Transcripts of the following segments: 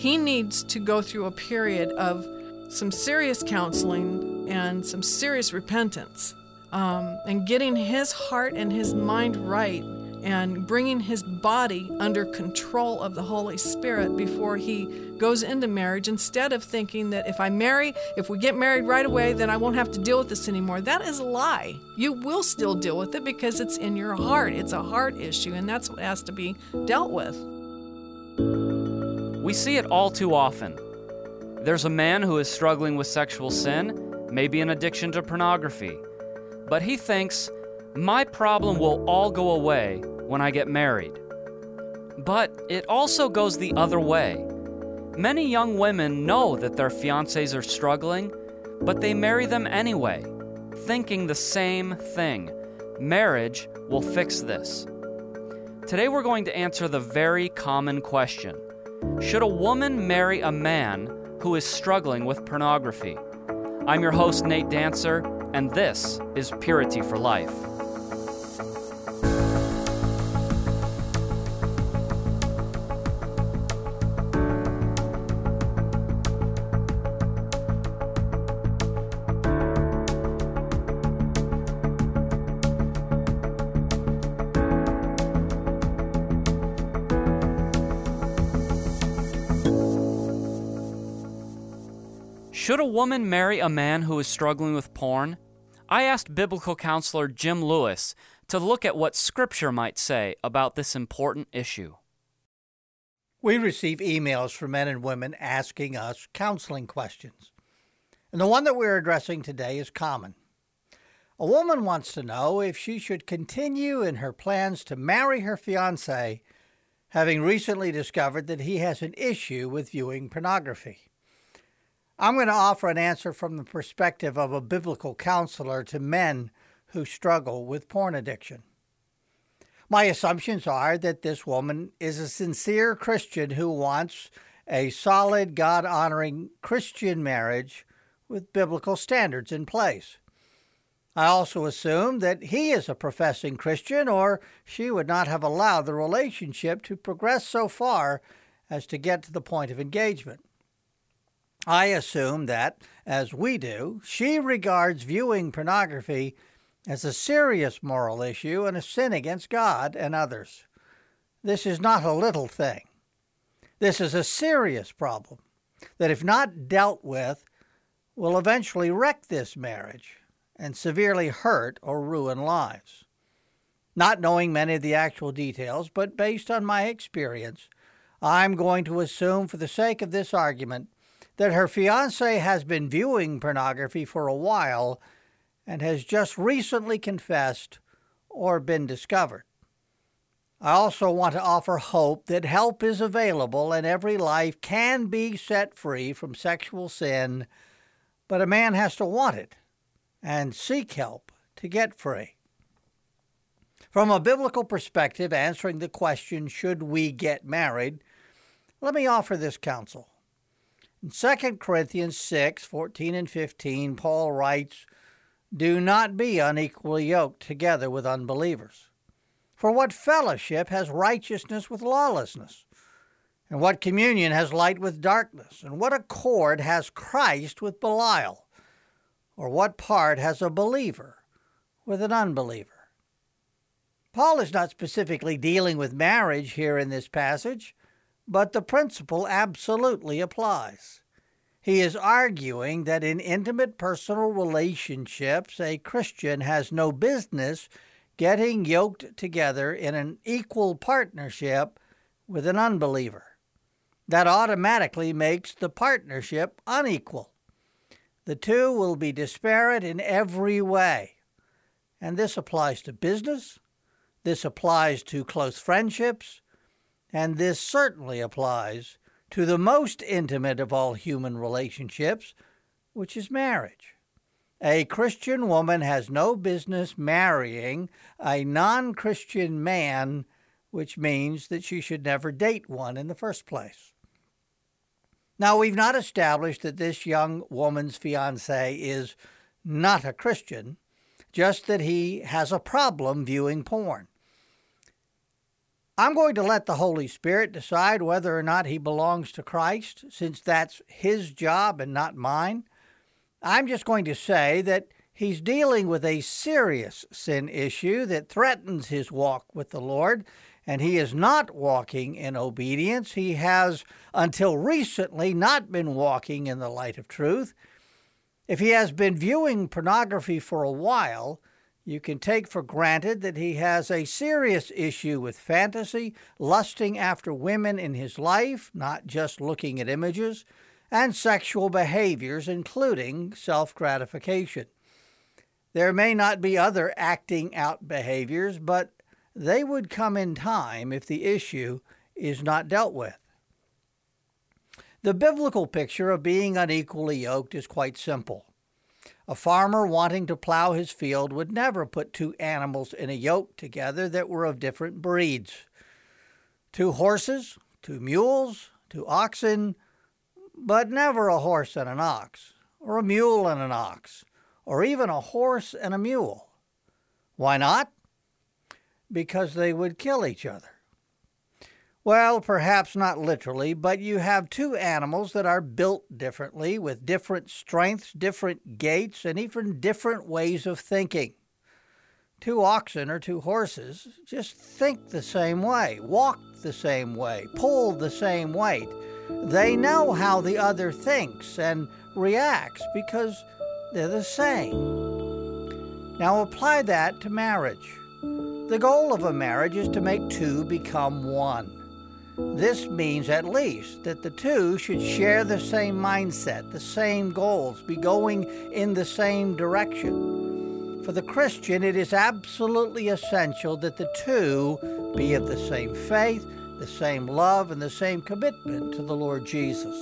he needs to go through a period of some serious counseling and some serious repentance um, and getting his heart and his mind right and bringing his body under control of the Holy Spirit before he goes into marriage instead of thinking that if I marry, if we get married right away, then I won't have to deal with this anymore. That is a lie. You will still deal with it because it's in your heart. It's a heart issue, and that's what has to be dealt with. We see it all too often. There's a man who is struggling with sexual sin, maybe an addiction to pornography, but he thinks, my problem will all go away when I get married. But it also goes the other way. Many young women know that their fiancés are struggling, but they marry them anyway, thinking the same thing marriage will fix this. Today we're going to answer the very common question Should a woman marry a man who is struggling with pornography? I'm your host, Nate Dancer, and this is Purity for Life. Woman marry a man who is struggling with porn? I asked biblical counselor Jim Lewis to look at what Scripture might say about this important issue. We receive emails from men and women asking us counseling questions. And the one that we're addressing today is common. A woman wants to know if she should continue in her plans to marry her fiance, having recently discovered that he has an issue with viewing pornography. I'm going to offer an answer from the perspective of a biblical counselor to men who struggle with porn addiction. My assumptions are that this woman is a sincere Christian who wants a solid, God honoring Christian marriage with biblical standards in place. I also assume that he is a professing Christian, or she would not have allowed the relationship to progress so far as to get to the point of engagement. I assume that, as we do, she regards viewing pornography as a serious moral issue and a sin against God and others. This is not a little thing. This is a serious problem that, if not dealt with, will eventually wreck this marriage and severely hurt or ruin lives. Not knowing many of the actual details, but based on my experience, I'm going to assume, for the sake of this argument, that her fiance has been viewing pornography for a while and has just recently confessed or been discovered. I also want to offer hope that help is available and every life can be set free from sexual sin, but a man has to want it and seek help to get free. From a biblical perspective, answering the question, should we get married, let me offer this counsel. In 2 Corinthians 6 14 and 15, Paul writes, Do not be unequally yoked together with unbelievers. For what fellowship has righteousness with lawlessness? And what communion has light with darkness? And what accord has Christ with Belial? Or what part has a believer with an unbeliever? Paul is not specifically dealing with marriage here in this passage but the principle absolutely applies. He is arguing that in intimate personal relationships, a Christian has no business getting yoked together in an equal partnership with an unbeliever. That automatically makes the partnership unequal. The two will be disparate in every way. And this applies to business, this applies to close friendships, and this certainly applies to the most intimate of all human relationships, which is marriage. A Christian woman has no business marrying a non Christian man, which means that she should never date one in the first place. Now, we've not established that this young woman's fiance is not a Christian, just that he has a problem viewing porn. I'm going to let the Holy Spirit decide whether or not he belongs to Christ, since that's his job and not mine. I'm just going to say that he's dealing with a serious sin issue that threatens his walk with the Lord, and he is not walking in obedience. He has, until recently, not been walking in the light of truth. If he has been viewing pornography for a while, you can take for granted that he has a serious issue with fantasy, lusting after women in his life, not just looking at images and sexual behaviors, including self gratification. There may not be other acting out behaviors, but they would come in time if the issue is not dealt with. The biblical picture of being unequally yoked is quite simple. A farmer wanting to plow his field would never put two animals in a yoke together that were of different breeds. Two horses, two mules, two oxen, but never a horse and an ox, or a mule and an ox, or even a horse and a mule. Why not? Because they would kill each other. Well, perhaps not literally, but you have two animals that are built differently with different strengths, different gaits, and even different ways of thinking. Two oxen or two horses just think the same way, walk the same way, pull the same weight. They know how the other thinks and reacts because they're the same. Now apply that to marriage. The goal of a marriage is to make two become one. This means at least that the two should share the same mindset, the same goals, be going in the same direction. For the Christian, it is absolutely essential that the two be of the same faith, the same love, and the same commitment to the Lord Jesus.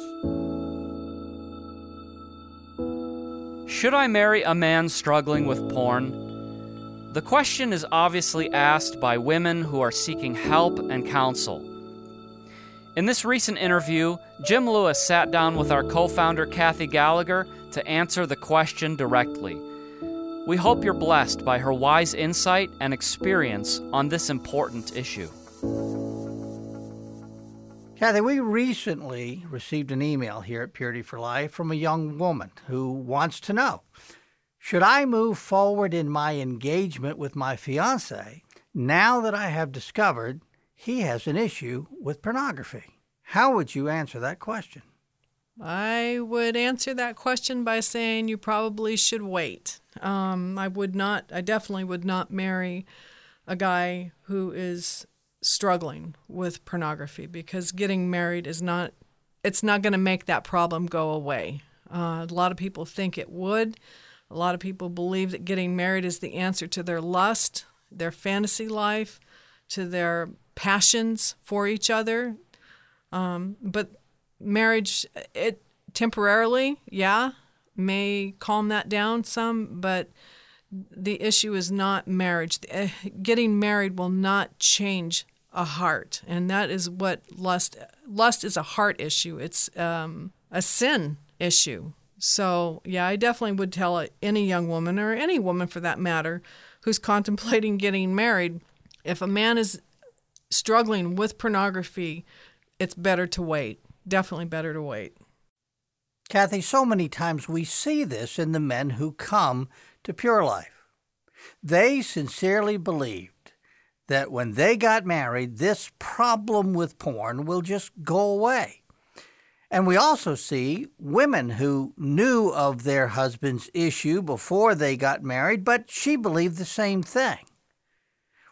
Should I marry a man struggling with porn? The question is obviously asked by women who are seeking help and counsel. In this recent interview, Jim Lewis sat down with our co founder Kathy Gallagher to answer the question directly. We hope you're blessed by her wise insight and experience on this important issue. Kathy, we recently received an email here at Purity for Life from a young woman who wants to know Should I move forward in my engagement with my fiance now that I have discovered he has an issue with pornography. How would you answer that question? I would answer that question by saying you probably should wait. Um, I would not, I definitely would not marry a guy who is struggling with pornography because getting married is not, it's not going to make that problem go away. Uh, a lot of people think it would. A lot of people believe that getting married is the answer to their lust, their fantasy life, to their passions for each other. Um, but marriage, it temporarily, yeah, may calm that down some, but the issue is not marriage. Eh, getting married will not change a heart, and that is what lust. Lust is a heart issue. It's um, a sin issue. So yeah, I definitely would tell any young woman or any woman for that matter who's contemplating getting married, if a man is struggling with pornography, it's better to wait. Definitely better to wait. Kathy, so many times we see this in the men who come to Pure Life. They sincerely believed that when they got married, this problem with porn will just go away. And we also see women who knew of their husband's issue before they got married, but she believed the same thing.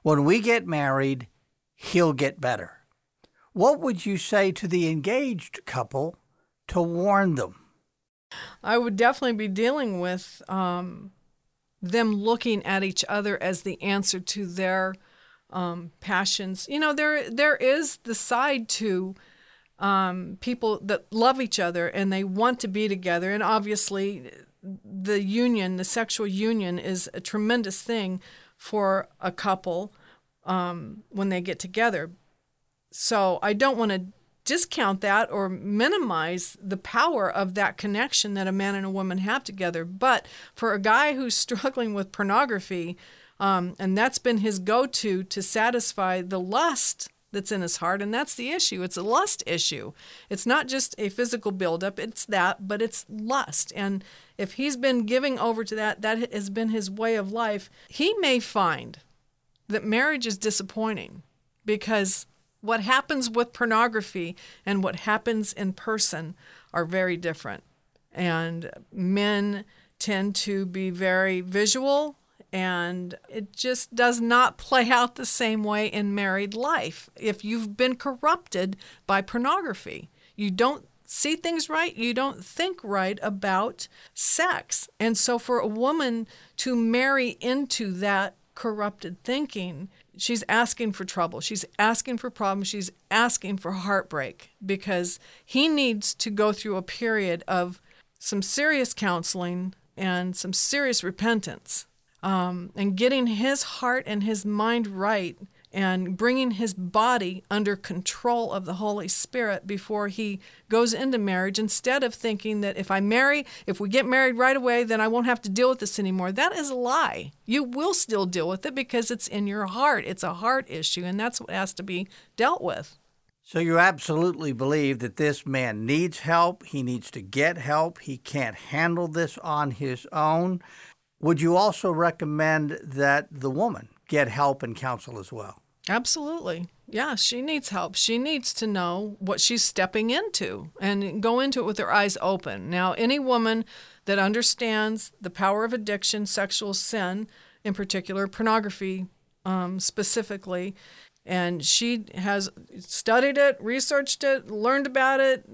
When we get married, he'll get better. What would you say to the engaged couple to warn them? I would definitely be dealing with um, them looking at each other as the answer to their um, passions. You know, there there is the side to um, people that love each other and they want to be together, and obviously, the union, the sexual union, is a tremendous thing for a couple um, when they get together. So I don't want to discount that or minimize the power of that connection that a man and a woman have together. But for a guy who's struggling with pornography, um, and that's been his go to to satisfy the lust that's in his heart, and that's the issue. It's a lust issue. It's not just a physical buildup, it's that, but it's lust. And if he's been giving over to that, that has been his way of life, he may find that marriage is disappointing because what happens with pornography and what happens in person are very different. And men tend to be very visual and it just does not play out the same way in married life. If you've been corrupted by pornography, you don't see things right, you don't think right about sex. And so for a woman to marry into that corrupted thinking, she's asking for trouble. She's asking for problems. She's asking for heartbreak because he needs to go through a period of some serious counseling and some serious repentance um, and getting his heart and his mind right and bringing his body under control of the Holy Spirit before he goes into marriage instead of thinking that if I marry, if we get married right away, then I won't have to deal with this anymore. That is a lie. You will still deal with it because it's in your heart. It's a heart issue, and that's what has to be dealt with. So you absolutely believe that this man needs help. He needs to get help. He can't handle this on his own. Would you also recommend that the woman get help and counsel as well? Absolutely. Yeah, she needs help. She needs to know what she's stepping into and go into it with her eyes open. Now, any woman that understands the power of addiction, sexual sin, in particular, pornography um, specifically, and she has studied it, researched it, learned about it,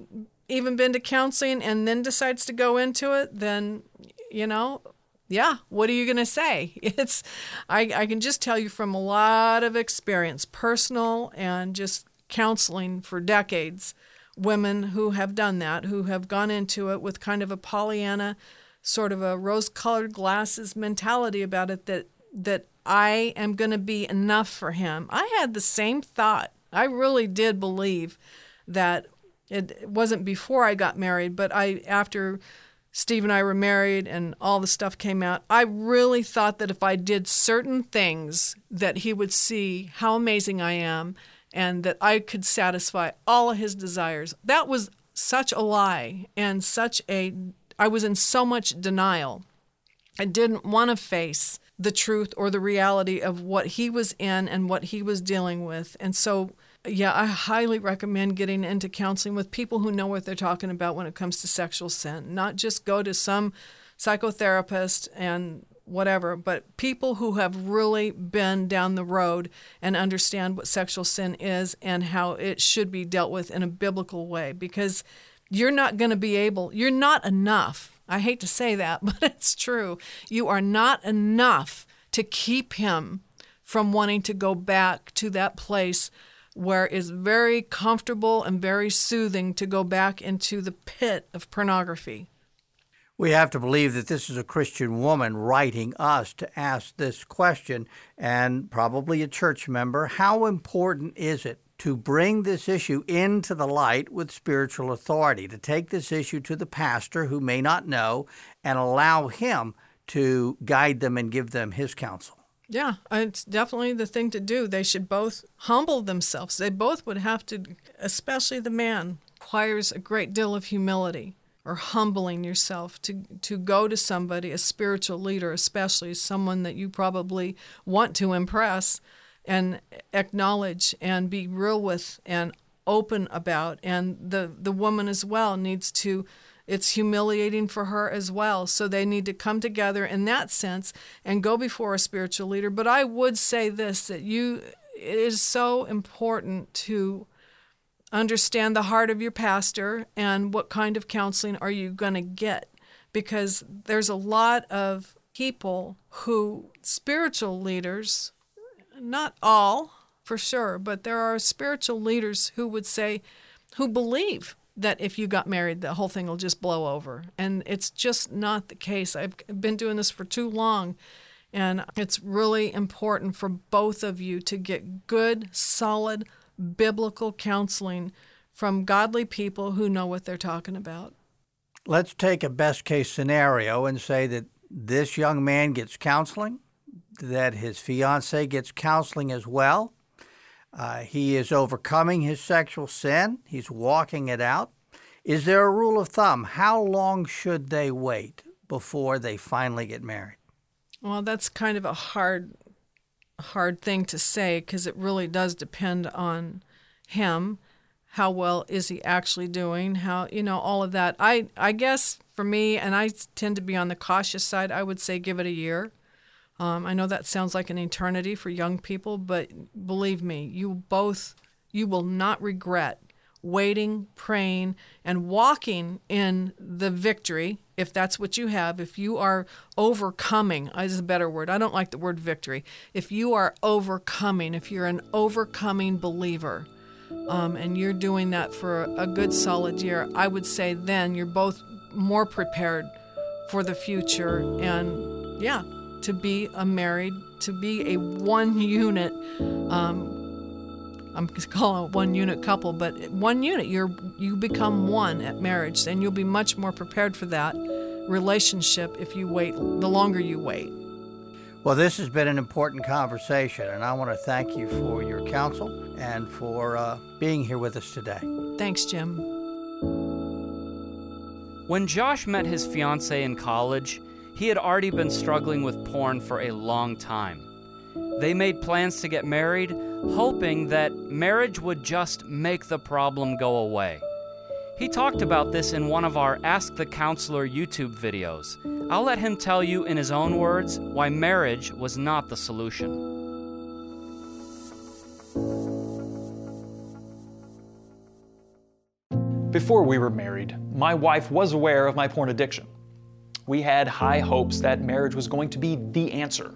even been to counseling, and then decides to go into it, then, you know, yeah, what are you going to say? It's, I, I can just tell you from a lot of experience, personal and just counseling for decades, women who have done that, who have gone into it with kind of a Pollyanna, sort of a rose colored glasses mentality about it that, that I am going to be enough for him. I had the same thought. I really did believe that it wasn't before I got married, but I, after Steve and I were married and all the stuff came out, I really thought that if I did certain things that he would see how amazing I am and that I could satisfy all of his desires. That was such a lie and such a I was in so much denial. I didn't want to face the truth or the reality of what he was in and what he was dealing with. And so yeah, I highly recommend getting into counseling with people who know what they're talking about when it comes to sexual sin. Not just go to some psychotherapist and whatever, but people who have really been down the road and understand what sexual sin is and how it should be dealt with in a biblical way because you're not going to be able, you're not enough. I hate to say that, but it's true. You are not enough to keep him from wanting to go back to that place where it's very comfortable and very soothing to go back into the pit of pornography. We have to believe that this is a Christian woman writing us to ask this question, and probably a church member. How important is it to bring this issue into the light with spiritual authority, to take this issue to the pastor who may not know and allow him to guide them and give them his counsel? Yeah, uh, it's definitely the thing to do. They should both humble themselves. They both would have to, especially the man, requires a great deal of humility or humbling yourself to to go to somebody, a spiritual leader, especially someone that you probably want to impress and acknowledge and be real with and open about. And the the woman as well needs to it's humiliating for her as well. So they need to come together in that sense and go before a spiritual leader. But I would say this that you it is so important to understand the heart of your pastor and what kind of counseling are you going to get because there's a lot of people who spiritual leaders not all for sure but there are spiritual leaders who would say who believe that if you got married, the whole thing will just blow over. And it's just not the case. I've been doing this for too long. And it's really important for both of you to get good, solid biblical counseling from godly people who know what they're talking about. Let's take a best case scenario and say that this young man gets counseling, that his fiance gets counseling as well. Uh, he is overcoming his sexual sin, he's walking it out. Is there a rule of thumb? How long should they wait before they finally get married? Well, that's kind of a hard hard thing to say because it really does depend on him. How well is he actually doing? How you know all of that. I I guess for me, and I tend to be on the cautious side. I would say give it a year. Um, I know that sounds like an eternity for young people, but believe me, you both you will not regret waiting, praying, and walking in the victory, if that's what you have, if you are overcoming, I is a better word. I don't like the word victory. If you are overcoming, if you're an overcoming believer, um, and you're doing that for a good solid year, I would say then you're both more prepared for the future and, yeah, to be a married, to be a one unit um, I'm calling it one unit couple, but one unit, you're you become one at marriage, and you'll be much more prepared for that relationship if you wait the longer you wait. Well, this has been an important conversation, and I want to thank you for your counsel and for uh, being here with us today. Thanks, Jim. When Josh met his fiancee in college, he had already been struggling with porn for a long time. They made plans to get married, hoping that marriage would just make the problem go away. He talked about this in one of our Ask the Counselor YouTube videos. I'll let him tell you in his own words why marriage was not the solution. Before we were married, my wife was aware of my porn addiction. We had high hopes that marriage was going to be the answer.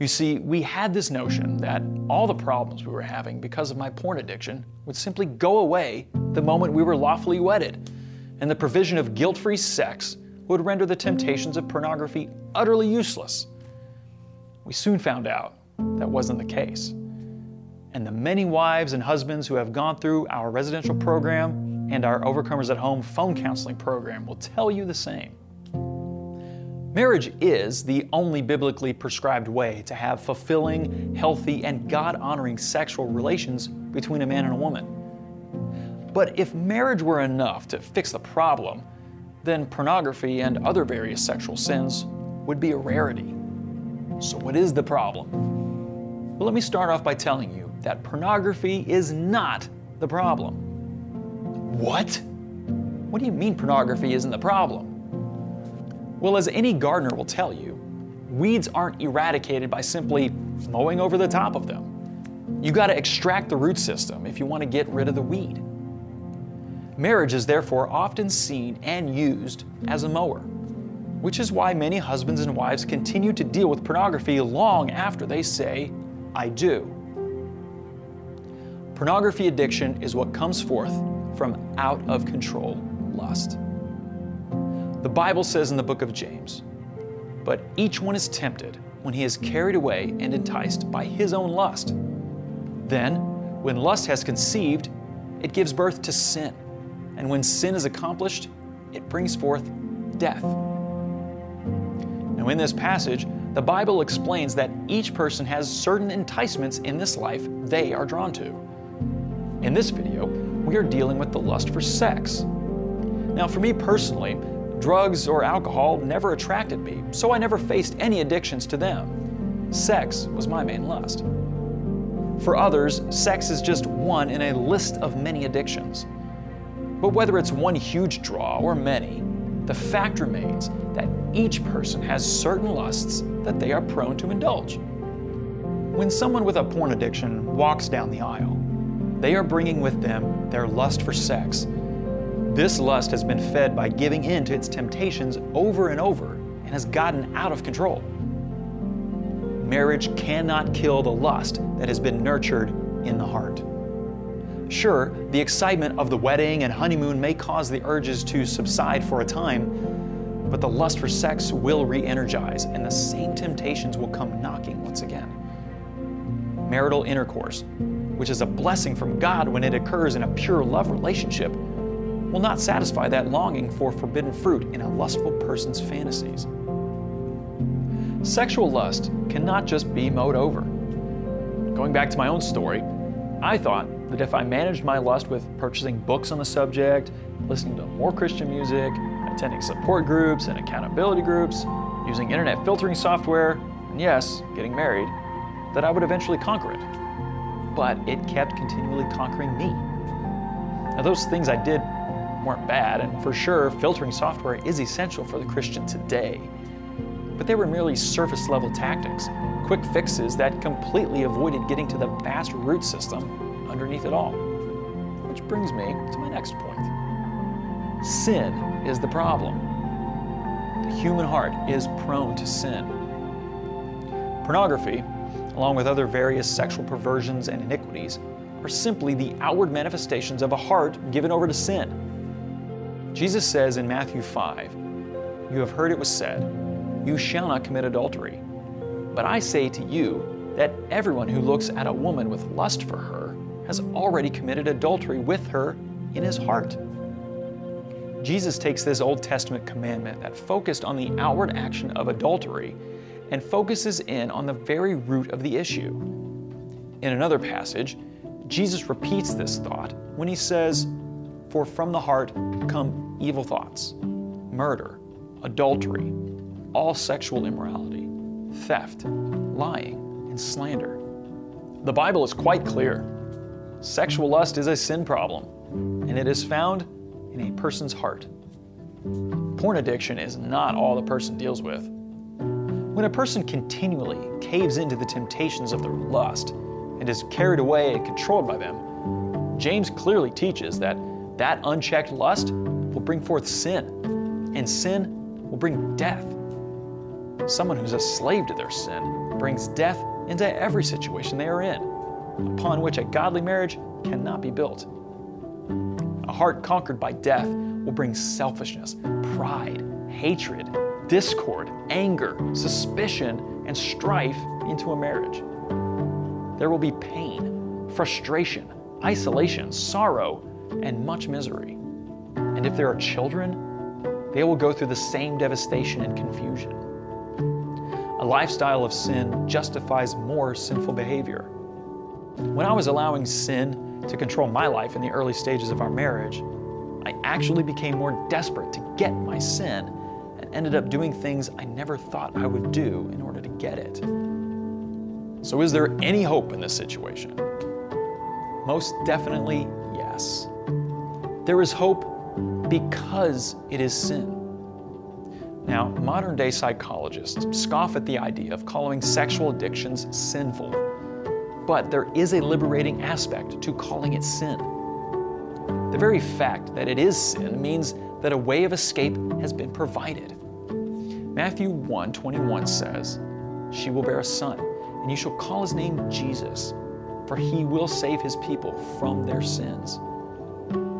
You see, we had this notion that all the problems we were having because of my porn addiction would simply go away the moment we were lawfully wedded, and the provision of guilt free sex would render the temptations of pornography utterly useless. We soon found out that wasn't the case. And the many wives and husbands who have gone through our residential program and our Overcomers at Home phone counseling program will tell you the same. Marriage is the only biblically prescribed way to have fulfilling, healthy, and God honoring sexual relations between a man and a woman. But if marriage were enough to fix the problem, then pornography and other various sexual sins would be a rarity. So, what is the problem? Well, let me start off by telling you that pornography is not the problem. What? What do you mean pornography isn't the problem? Well, as any gardener will tell you, weeds aren't eradicated by simply mowing over the top of them. You got to extract the root system if you want to get rid of the weed. Marriage is therefore often seen and used as a mower, which is why many husbands and wives continue to deal with pornography long after they say, I do. Pornography addiction is what comes forth from out of control lust. The Bible says in the book of James, But each one is tempted when he is carried away and enticed by his own lust. Then, when lust has conceived, it gives birth to sin. And when sin is accomplished, it brings forth death. Now, in this passage, the Bible explains that each person has certain enticements in this life they are drawn to. In this video, we are dealing with the lust for sex. Now, for me personally, Drugs or alcohol never attracted me, so I never faced any addictions to them. Sex was my main lust. For others, sex is just one in a list of many addictions. But whether it's one huge draw or many, the fact remains that each person has certain lusts that they are prone to indulge. When someone with a porn addiction walks down the aisle, they are bringing with them their lust for sex this lust has been fed by giving in to its temptations over and over and has gotten out of control. Marriage cannot kill the lust that has been nurtured in the heart. Sure, the excitement of the wedding and honeymoon may cause the urges to subside for a time, but the lust for sex will re energize and the same temptations will come knocking once again. Marital intercourse, which is a blessing from God when it occurs in a pure love relationship, will not satisfy that longing for forbidden fruit in a lustful person's fantasies. Sexual lust cannot just be mowed over. Going back to my own story, I thought that if I managed my lust with purchasing books on the subject, listening to more Christian music, attending support groups and accountability groups, using internet filtering software, and yes, getting married, that I would eventually conquer it. But it kept continually conquering me. Now, those things I did weren't bad, and for sure, filtering software is essential for the Christian today. But they were merely surface level tactics, quick fixes that completely avoided getting to the vast root system underneath it all. Which brings me to my next point sin is the problem. The human heart is prone to sin. Pornography, along with other various sexual perversions and iniquities, are simply the outward manifestations of a heart given over to sin. Jesus says in Matthew 5, You have heard it was said, You shall not commit adultery. But I say to you that everyone who looks at a woman with lust for her has already committed adultery with her in his heart. Jesus takes this Old Testament commandment that focused on the outward action of adultery and focuses in on the very root of the issue. In another passage, Jesus repeats this thought when he says, For from the heart come evil thoughts, murder, adultery, all sexual immorality, theft, lying, and slander. The Bible is quite clear. Sexual lust is a sin problem, and it is found in a person's heart. Porn addiction is not all the person deals with. When a person continually caves into the temptations of their lust and is carried away and controlled by them, James clearly teaches that that unchecked lust will bring forth sin, and sin will bring death. Someone who's a slave to their sin brings death into every situation they are in, upon which a godly marriage cannot be built. A heart conquered by death will bring selfishness, pride, hatred, discord, anger, suspicion, and strife into a marriage. There will be pain, frustration, isolation, sorrow, and much misery. And if there are children, they will go through the same devastation and confusion. A lifestyle of sin justifies more sinful behavior. When I was allowing sin to control my life in the early stages of our marriage, I actually became more desperate to get my sin and ended up doing things I never thought I would do in order to get it. So, is there any hope in this situation? Most definitely, yes. There is hope because it is sin. Now, modern day psychologists scoff at the idea of calling sexual addictions sinful, but there is a liberating aspect to calling it sin. The very fact that it is sin means that a way of escape has been provided. Matthew 1:21 says, "She will bear a son, and you shall call his name Jesus, for he will save his people from their sins."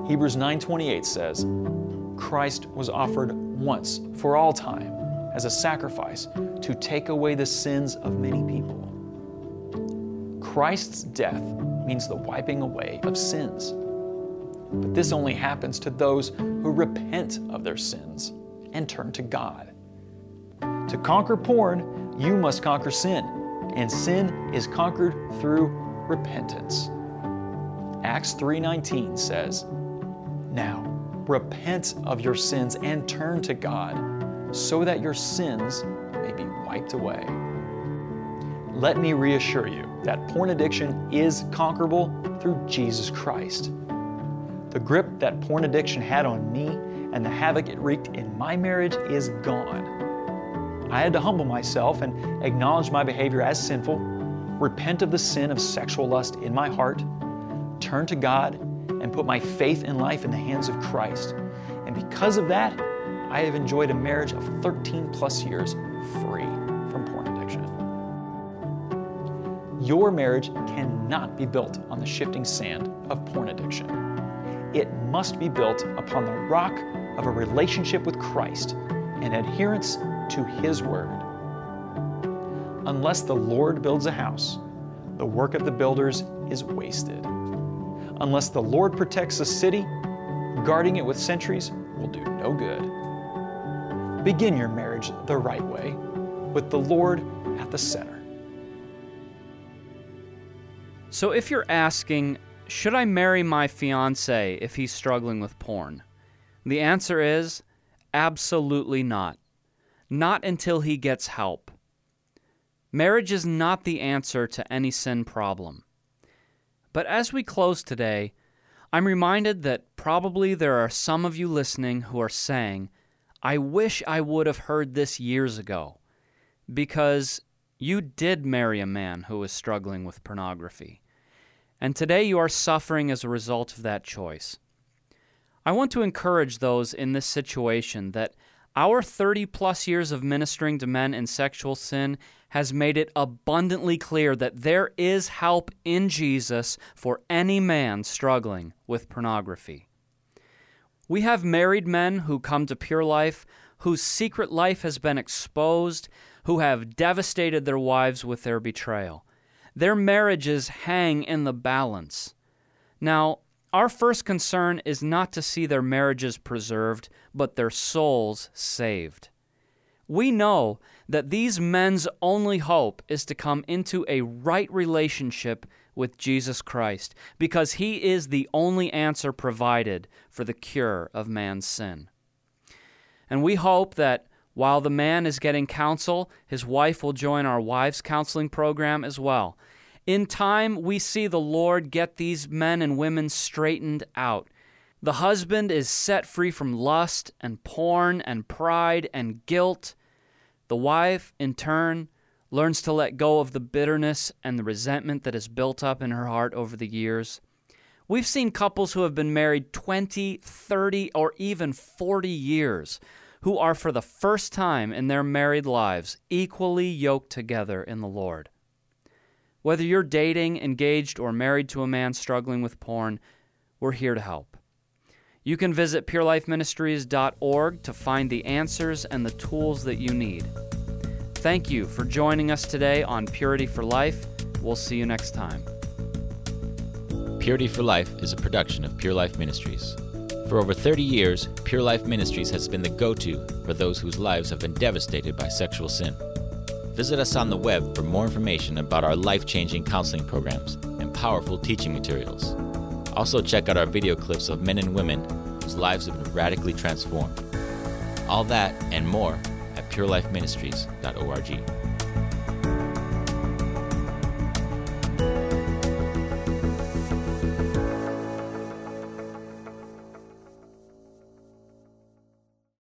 Hebrews 9:28 says, "Christ was offered once for all time as a sacrifice to take away the sins of many people." Christ's death means the wiping away of sins. But this only happens to those who repent of their sins and turn to God. To conquer porn, you must conquer sin, and sin is conquered through repentance. Acts 3:19 says, "Now, repent of your sins and turn to God, so that your sins may be wiped away." Let me reassure you that porn addiction is conquerable through Jesus Christ. The grip that porn addiction had on me and the havoc it wreaked in my marriage is gone. I had to humble myself and acknowledge my behavior as sinful, repent of the sin of sexual lust in my heart, turn to God, and put my faith and life in the hands of Christ. And because of that, I have enjoyed a marriage of 13 plus years free from porn addiction. Your marriage cannot be built on the shifting sand of porn addiction it must be built upon the rock of a relationship with Christ and adherence to His Word. Unless the Lord builds a house, the work of the builders is wasted. Unless the Lord protects a city, guarding it with sentries will do no good. Begin your marriage the right way, with the Lord at the center. So if you're asking, should I marry my fiance if he's struggling with porn? The answer is absolutely not. Not until he gets help. Marriage is not the answer to any sin problem. But as we close today, I'm reminded that probably there are some of you listening who are saying, I wish I would have heard this years ago, because you did marry a man who was struggling with pornography. And today you are suffering as a result of that choice. I want to encourage those in this situation that our 30 plus years of ministering to men in sexual sin has made it abundantly clear that there is help in Jesus for any man struggling with pornography. We have married men who come to Pure Life whose secret life has been exposed, who have devastated their wives with their betrayal. Their marriages hang in the balance. Now, our first concern is not to see their marriages preserved, but their souls saved. We know that these men's only hope is to come into a right relationship with Jesus Christ because he is the only answer provided for the cure of man's sin. And we hope that while the man is getting counsel, his wife will join our wives' counseling program as well. In time, we see the Lord get these men and women straightened out. The husband is set free from lust and porn and pride and guilt. The wife, in turn, learns to let go of the bitterness and the resentment that has built up in her heart over the years. We've seen couples who have been married 20, 30, or even 40 years who are for the first time in their married lives equally yoked together in the Lord. Whether you're dating, engaged, or married to a man struggling with porn, we're here to help. You can visit purelifeministries.org to find the answers and the tools that you need. Thank you for joining us today on Purity for Life. We'll see you next time. Purity for Life is a production of Pure Life Ministries. For over 30 years, Pure Life Ministries has been the go to for those whose lives have been devastated by sexual sin. Visit us on the web for more information about our life changing counseling programs and powerful teaching materials. Also, check out our video clips of men and women whose lives have been radically transformed. All that and more at purelifeministries.org.